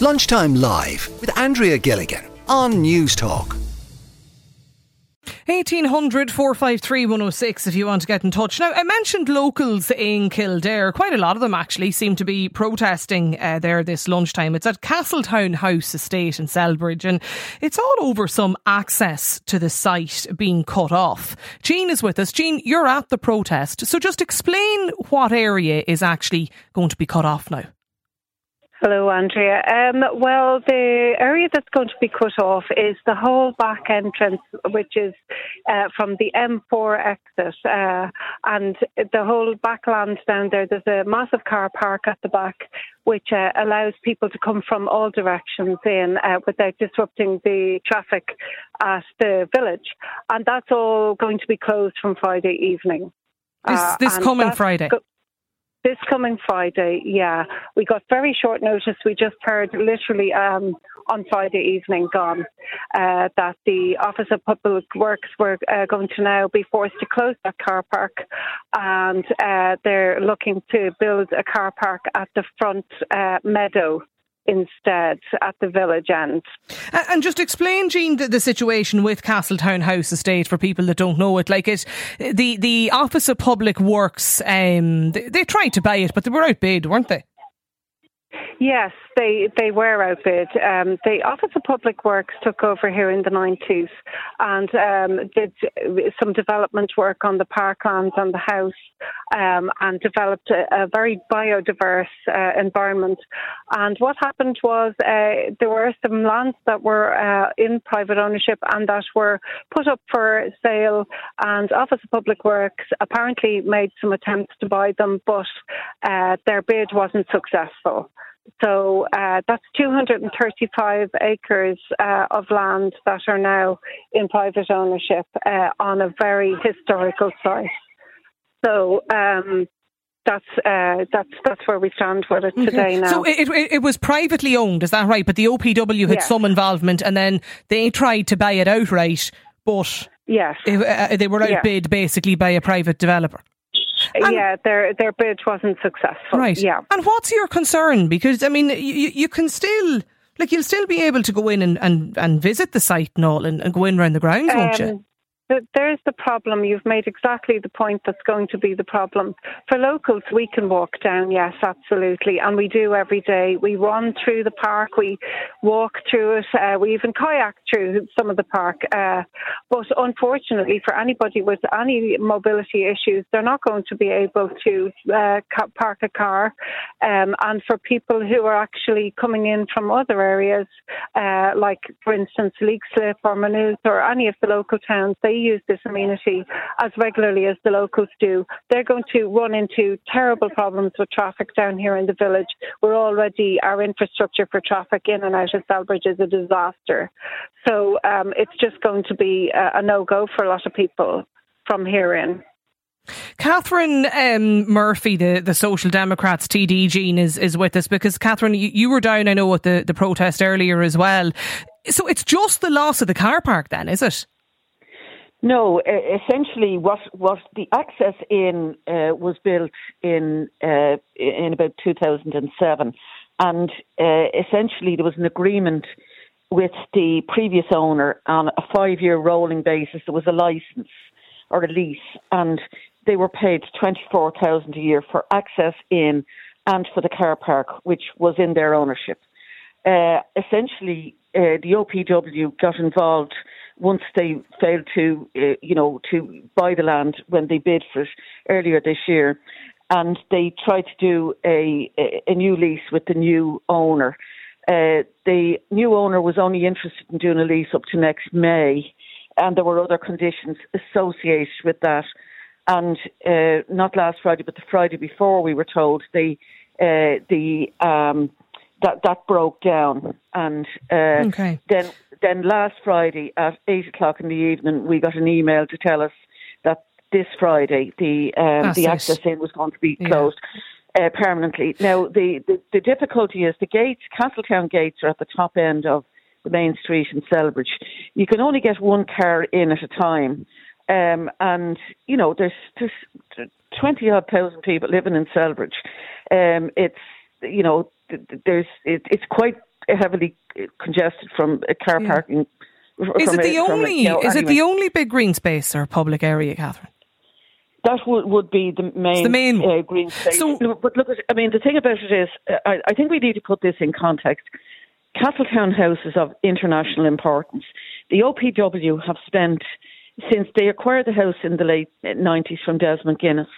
Lunchtime Live with Andrea Gilligan on Newstalk. 1800 453 106 if you want to get in touch. Now, I mentioned locals in Kildare. Quite a lot of them actually seem to be protesting uh, there this lunchtime. It's at Castletown House Estate in Celbridge and it's all over some access to the site being cut off. Jean is with us. Jean, you're at the protest. So just explain what area is actually going to be cut off now. Hello, Andrea. Um, well, the area that's going to be cut off is the whole back entrance, which is uh, from the M4 exit, uh, and the whole backland down there. There's a massive car park at the back, which uh, allows people to come from all directions in uh, without disrupting the traffic at the village, and that's all going to be closed from Friday evening. This, uh, this coming Friday. Go- this coming Friday, yeah. We got very short notice. We just heard literally um, on Friday evening gone uh, that the Office of Public Works were uh, going to now be forced to close that car park and uh, they're looking to build a car park at the front uh, meadow instead at the village end. And just explain, Jean, the, the, situation with Castletown House Estate for people that don't know it. Like it, the the Office of Public Works, um, they, they tried to buy it, but they were outbid, weren't they? Yes, they they were outbid. Um, the Office of Public Works took over here in the 90s and um, did some development work on the parklands and the house um, and developed a, a very biodiverse uh, environment. And what happened was uh, there were some lands that were uh, in private ownership and that were put up for sale. And Office of Public Works apparently made some attempts to buy them, but uh, their bid wasn't successful. So uh, that's 235 acres uh, of land that are now in private ownership uh, on a very historical site. So um, that's uh, that's that's where we stand with it today. Okay. Now, so it, it, it was privately owned, is that right? But the OPW had some involvement, and then they tried to buy it outright, but yes, it, uh, they were outbid yeah. basically by a private developer. And yeah, their their bid wasn't successful. Right. Yeah. And what's your concern? Because I mean, you you can still like you'll still be able to go in and, and, and visit the site and all and, and go in around the grounds, um, won't you? There's the problem. You've made exactly the point that's going to be the problem. For locals, we can walk down, yes, absolutely. And we do every day. We run through the park, we walk through it, uh, we even kayak through some of the park. Uh, but unfortunately, for anybody with any mobility issues, they're not going to be able to uh, park a car. Um, and for people who are actually coming in from other areas, uh, like, for instance, Leixlip or Maynooth or any of the local towns, they use this amenity as regularly as the locals do, they're going to run into terrible problems with traffic down here in the village. We're already, our infrastructure for traffic in and out of Celbridge is a disaster. So um, it's just going to be a, a no go for a lot of people from here in. Catherine um, Murphy, the, the Social Democrats TD Jean, is, is with us because Catherine, you, you were down, I know, at the, the protest earlier as well. So it's just the loss of the car park then, is it? No, essentially, what what the access in uh, was built in uh, in about 2007, and uh, essentially there was an agreement with the previous owner on a five year rolling basis. There was a license or a lease, and they were paid twenty four thousand a year for access in and for the car park, which was in their ownership. Uh, essentially, uh, the OPW got involved once they failed to, uh, you know, to buy the land when they bid for it earlier this year, and they tried to do a a, new lease with the new owner. Uh, the new owner was only interested in doing a lease up to next May, and there were other conditions associated with that. And uh, not last Friday, but the Friday before, we were told they uh, the um, that that broke down, and uh, okay. then then last Friday at eight o'clock in the evening, we got an email to tell us that this Friday the um, the access in was going to be closed. Yeah. Uh, permanently. Now, the, the, the difficulty is the gates, Castletown gates, are at the top end of the main street in Celbridge. You can only get one car in at a time. Um, and, you know, there's, there's 20 odd thousand people living in Celbridge. Um, it's, you know, there's, it, it's quite heavily congested from car yeah. parking. Is it the only? A, you know, is anyway. it the only big green space or public area, Catherine? That would, would be the main, the main uh, green space. So, but look, I mean, the thing about it is, uh, I, I think we need to put this in context. Castletown House is of international importance. The OPW have spent, since they acquired the house in the late 90s from Desmond Guinness,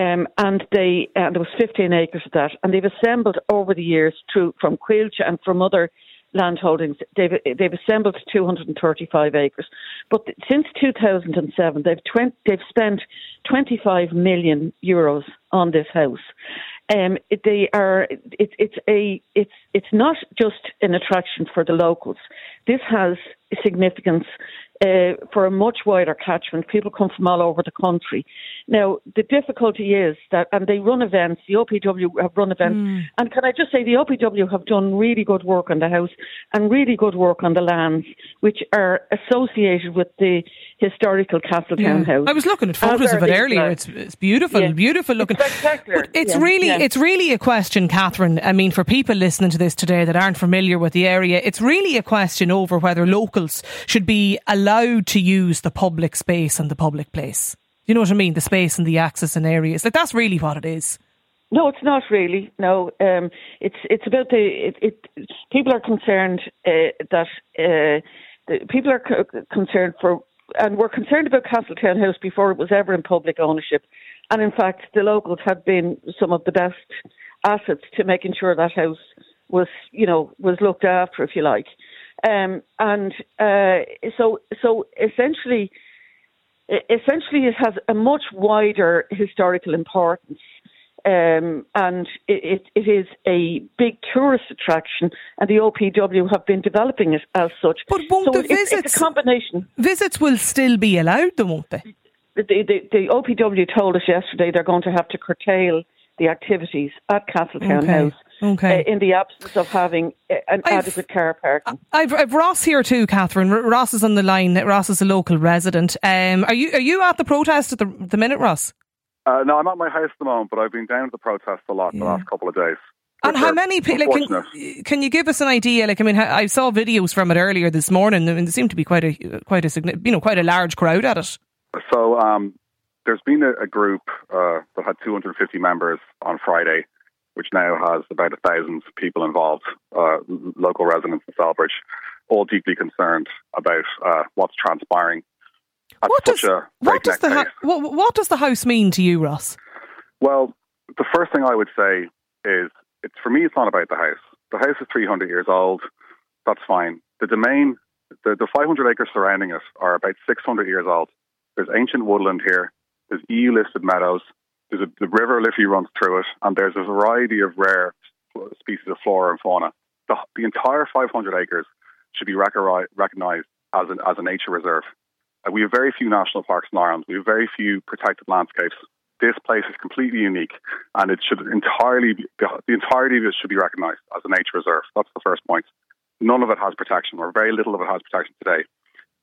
um, and they and there was 15 acres of that, and they've assembled over the years through from Quilcha and from other land holdings. They've they've assembled 235 acres, but since 2007 they've 20, they've spent 25 million euros on this house. Um, they are it, it's a it's it's not just an attraction for the locals. This has significance uh, for a much wider catchment. People come from all over the country. Now, the difficulty is that, and they run events, the OPW have run events, mm. and can I just say the OPW have done really good work on the house and really good work on the lands which are associated with the historical Castletown yeah. house. I was looking at photos of it earlier. It's, it's beautiful, yeah. beautiful looking. It's spectacular. But it's yeah. really, it's really a question, Catherine. I mean, for people listening to this today that aren't familiar with the area, it's really a question over whether locals should be allowed to use the public space and the public place. You know what I mean? The space and the access and areas. Like that's really what it is. No, it's not really. No, um, it's it's about the it. it people are concerned uh, that uh, the, people are c- concerned for, and we're concerned about Castletown House before it was ever in public ownership, and in fact, the locals had been some of the best assets to making sure that house was, you know, was looked after, if you like. Um, and uh, so, so essentially, essentially, it has a much wider historical importance. Um, and it, it is a big tourist attraction, and the OPW have been developing it as such. But won't so the visits? It's a combination. Visits will still be allowed, though, won't they? The, the, the OPW told us yesterday they're going to have to curtail the activities at Castletown okay. House okay. Uh, in the absence of having uh, an I've, adequate car parking. I've, I've Ross here too, Catherine. Ross is on the line. Ross is a local resident. Um, are you are you at the protest at the, the minute, Ross? Uh, no, I'm at my house at the moment, but I've been down to the protest a lot yeah. the last couple of days. And how many people? Like, can, can, you give us an idea? Like, I mean, I saw videos from it earlier this morning. Mean, there seemed to be quite a quite a you know quite a large crowd at it. So, um, there's been a, a group uh, that had 250 members on Friday, which now has about a thousand people involved, uh, local residents in Celbridge, all deeply concerned about uh, what's transpiring. What does, what, does the, what, what does the house mean to you, Ross? Well, the first thing I would say is, it's for me, it's not about the house. The house is 300 years old. That's fine. The domain, the, the 500 acres surrounding it, are about 600 years old. There's ancient woodland here. There's EU listed meadows. There's a, the river Liffey runs through it, and there's a variety of rare species of flora and fauna. The, the entire 500 acres should be recognised as, an, as a nature reserve. Uh, we have very few national parks in Ireland. We have very few protected landscapes. This place is completely unique, and it should entirely be, the entirety of it should be recognised as a nature reserve. That's the first point. None of it has protection, or very little of it has protection today.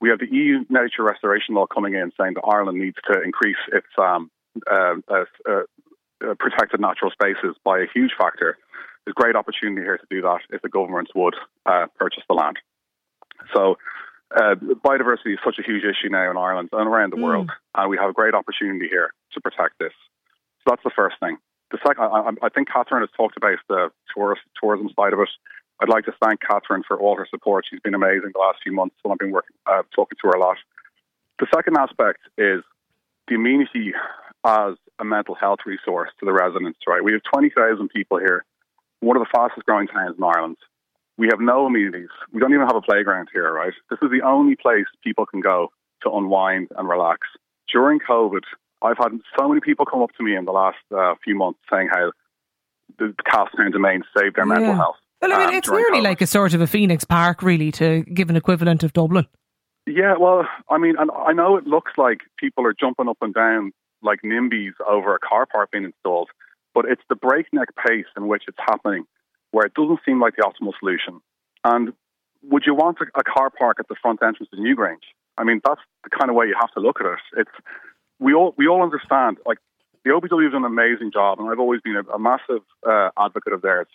We have the EU nature restoration law coming in saying that Ireland needs to increase its um, uh, uh, uh, protected natural spaces by a huge factor. There's great opportunity here to do that if the governments would uh, purchase the land. So, uh, biodiversity is such a huge issue now in Ireland and around the mm. world, and we have a great opportunity here to protect this. So that's the first thing. The second, I, I think Catherine has talked about the tourist tourism side of it. I'd like to thank Catherine for all her support. She's been amazing the last few months when I've been working, uh, talking to her a lot. The second aspect is the amenity as a mental health resource to the residents. Right, we have twenty thousand people here, one of the fastest growing towns in Ireland. We have no amenities. We don't even have a playground here. Right, this is the only place people can go to unwind and relax. During COVID, I've had so many people come up to me in the last uh, few months saying how the Castletown domain saved their yeah. mental health. Well, I mean, um, it's nearly like a sort of a Phoenix Park, really, to give an equivalent of Dublin. Yeah, well, I mean, and I know it looks like people are jumping up and down like NIMBYs over a car park being installed, but it's the breakneck pace in which it's happening where it doesn't seem like the optimal solution. And would you want a, a car park at the front entrance of Newgrange? I mean, that's the kind of way you have to look at it. It's we all we all understand. Like the OPW has done an amazing job, and I've always been a, a massive uh, advocate of theirs.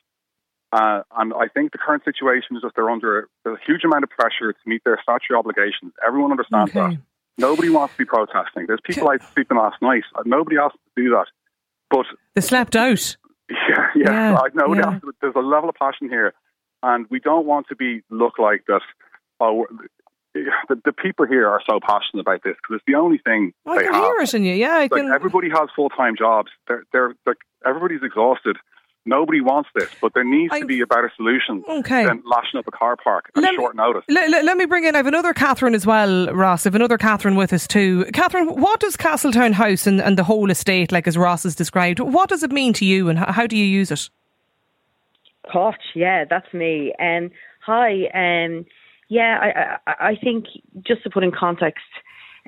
Uh, and I think the current situation is that they're under a huge amount of pressure to meet their statutory obligations. Everyone understands Okay. that. Nobody wants to be protesting. There's people I out sleeping last night. Nobody asked to do that. But They slept out. yeah, yeah, Yeah, I know yeah. there's a level of passion here, and we don't want to be look like that. Oh, the, the people here are so passionate about this because it's the only thing I they can have. hear it in you. Yeah, I Like can. everybody has full time jobs. They're, they're, like everybody's exhausted. Nobody wants this, but there needs I- to be a better solution Okay. than lashing up a car park at Let me- short notice. Let, let, let me bring in, I have another Catherine as well, Ross. I have another Catherine with us too. Catherine, what does Castletown House and, and the whole estate, like as Ross has described, what does it mean to you and how, how do you use it? Koch, yeah, that's me. Um, hi, um, yeah, I, I, I think just to put in context,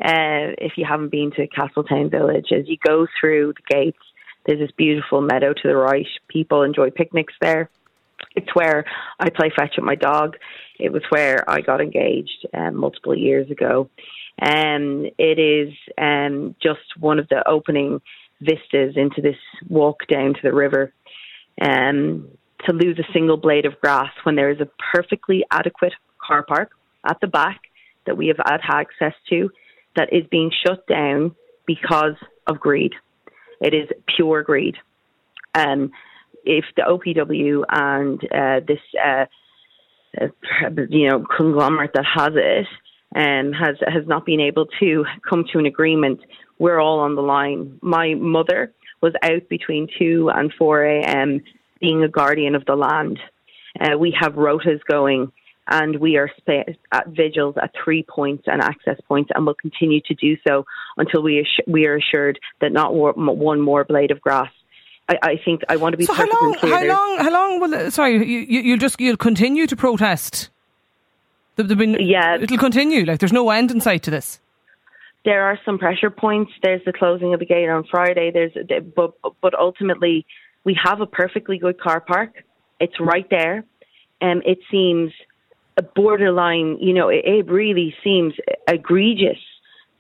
uh, if you haven't been to Castletown Village, as you go through the gates, there's this beautiful meadow to the right. People enjoy picnics there. It's where I play fetch with my dog. It was where I got engaged um, multiple years ago. Um, it is um, just one of the opening vistas into this walk down to the river. Um, to lose a single blade of grass when there is a perfectly adequate car park at the back that we have had access to that is being shut down because of greed. It is pure greed. Um, if the OPW and uh, this, uh, uh, you know, conglomerate that has it um, has has not been able to come to an agreement, we're all on the line. My mother was out between two and four a.m. being a guardian of the land. Uh, we have rotas going, and we are at vigils at three points and access points, and will continue to do so until we we are assured that not one more blade of grass. I, I think I want to be So how long, clear. how there's- long, how long will, it, sorry, you, you, you'll just, you'll continue to protest? There- there'll be- Yeah. It'll continue, like there's no end in sight to this. there are some pressure points. There's the closing of the gate on Friday. There's but but ultimately we have a perfectly good car park. It's right there. Um, it seems borderline. You know, it, it really seems egregious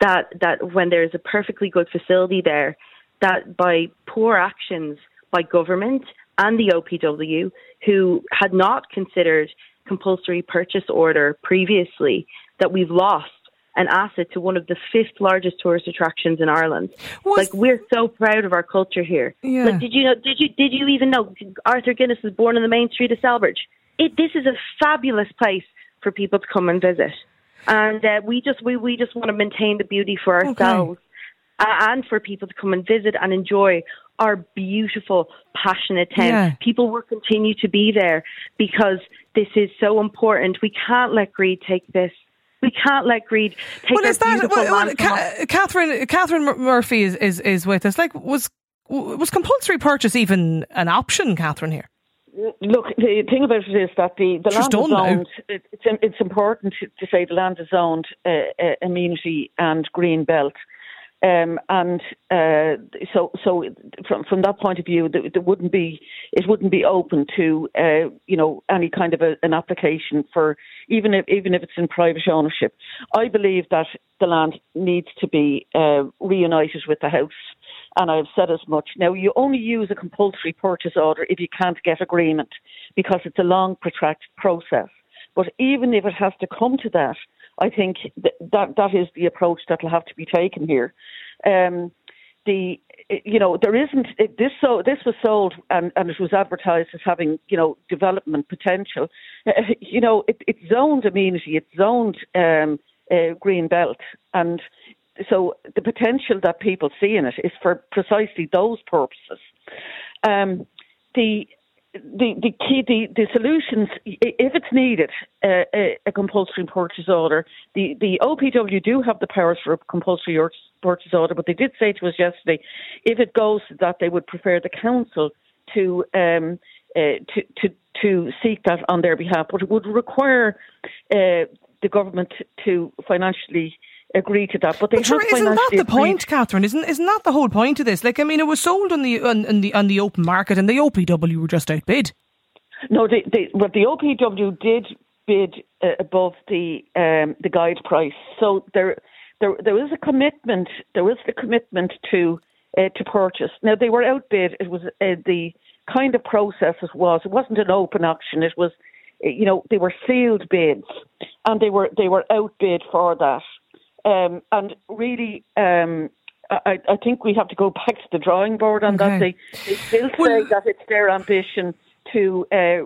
that that when there's a perfectly good facility there, that by poor actions by government and the OPW, who had not considered compulsory purchase order previously, that we've lost an asset to one of the fifth largest tourist attractions in Ireland. Was- like we're so proud of our culture here. Yeah. Like did you know did you did you even know Arthur Guinness was born on the main street of Celbridge? It this is a fabulous place for people to come and visit. And uh, we just we, we just want to maintain the beauty for ourselves uh, and for people to come and visit and enjoy our beautiful, passionate town. Yeah. People will continue to be there because this is so important. We can't let greed take this. We can't let greed take Well, is that, well, well. Ca- Catherine, Catherine Murphy is, is, is with us. Like, was, was compulsory purchase even an option, Catherine, here? Look, the thing about it is that the, the land is owned. It, it's it's important to, say the land is owned uh, uh, amenity and green belt, um, and uh, so so from from that point of view, there, there wouldn't be it wouldn't be open to uh, you know any kind of a, an application for even if even if it's in private ownership. I believe that the land needs to be uh, reunited with the house and I've said as much. Now, you only use a compulsory purchase order if you can't get agreement because it's a long, protracted process. But even if it has to come to that, I think th- that that is the approach that will have to be taken here. Um, the you know there isn't this so this was sold and, and it was advertised as having you know development potential. you know it, it's zoned amenity, it's zoned um, uh, green belt, and so the potential that people see in it is for precisely those purposes. Um, the the the key the, the solutions if it's needed uh, a, compulsory purchase order the the OPW do have the powers for a compulsory purchase order but they did say to us yesterday if it goes that they would prefer the council to um uh, to to to seek that on their behalf but it would require uh, the government to financially agree to that but they But sure, have isn't that the agreed- point, Catherine? Isn't isn't that the whole point of this? Like, I mean, it was sold on the on, on the on the open market, and the OPW were just outbid. No, the, the, well, the OPW did bid uh, above the um, the guide price, so there there there was a commitment. There was the commitment to uh, to purchase. Now they were outbid. It was uh, the kind of process it was. It wasn't an open auction. It was, you know, they were sealed bids, and they were they were outbid for that. Um, and really, um, I, I, think we have to go back to the drawing board on okay. that. They, they still say well, that it's their ambition to uh,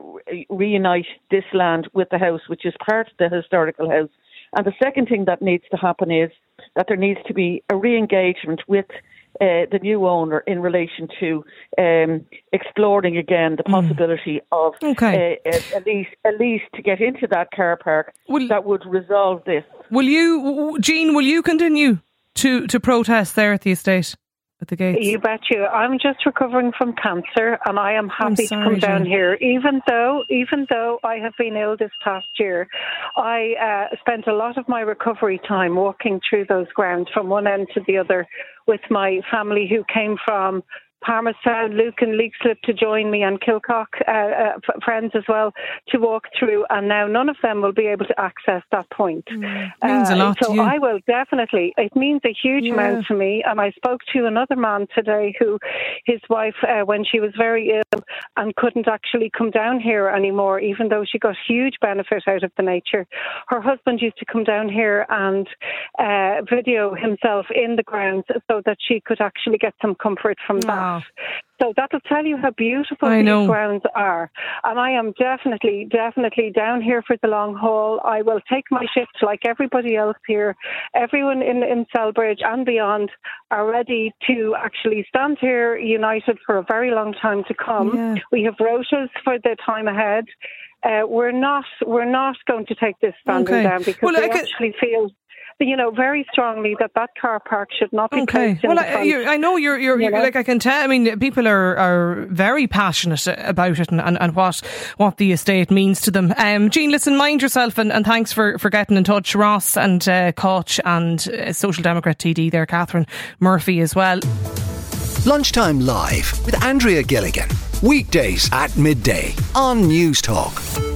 reunite this land with the house, which is part of the historical house. And the second thing that needs to happen is that there needs to be a re engagement with uh, the new owner in relation to um, exploring again the mm. possibility mm. of okay. uh, at least at least to get into that car park will, that would resolve this. Will you, Jean? Will you continue to to protest there at the estate? At the gates? You bet you. I'm just recovering from cancer, and I am happy sorry, to come down here. Even though, even though I have been ill this past year, I uh, spent a lot of my recovery time walking through those grounds from one end to the other with my family who came from Parmesan, Luke and Leixlip to join me and Kilcock uh, uh, f- friends as well to walk through and now none of them will be able to access that point. Mm, means uh, a lot so I will definitely, it means a huge yeah. amount to me and I spoke to another man today who his wife uh, when she was very ill and couldn't actually come down here anymore even though she got huge benefit out of the nature. Her husband used to come down here and uh, video himself in the grounds so that she could actually get some comfort from that. So that'll tell you how beautiful I these grounds are. And I am definitely, definitely down here for the long haul. I will take my shift like everybody else here. Everyone in, in Celbridge and beyond are ready to actually stand here united for a very long time to come. Yeah. We have rotas for the time ahead. Uh, we're not we're not going to take this standing okay. down because well, we actually feel you know, very strongly that that car park should not be okay. placed in well, I, I, know you're, you're, you know? like I can tell. I mean, people are, are very passionate about it and, and, and what what the estate means to them. Um, Jean, listen, mind yourself, and, and thanks for, for getting in touch, Ross and uh, Koch and uh, Social Democrat TD there, Catherine Murphy as well. Lunchtime live with Andrea Gilligan weekdays at midday on Newstalk.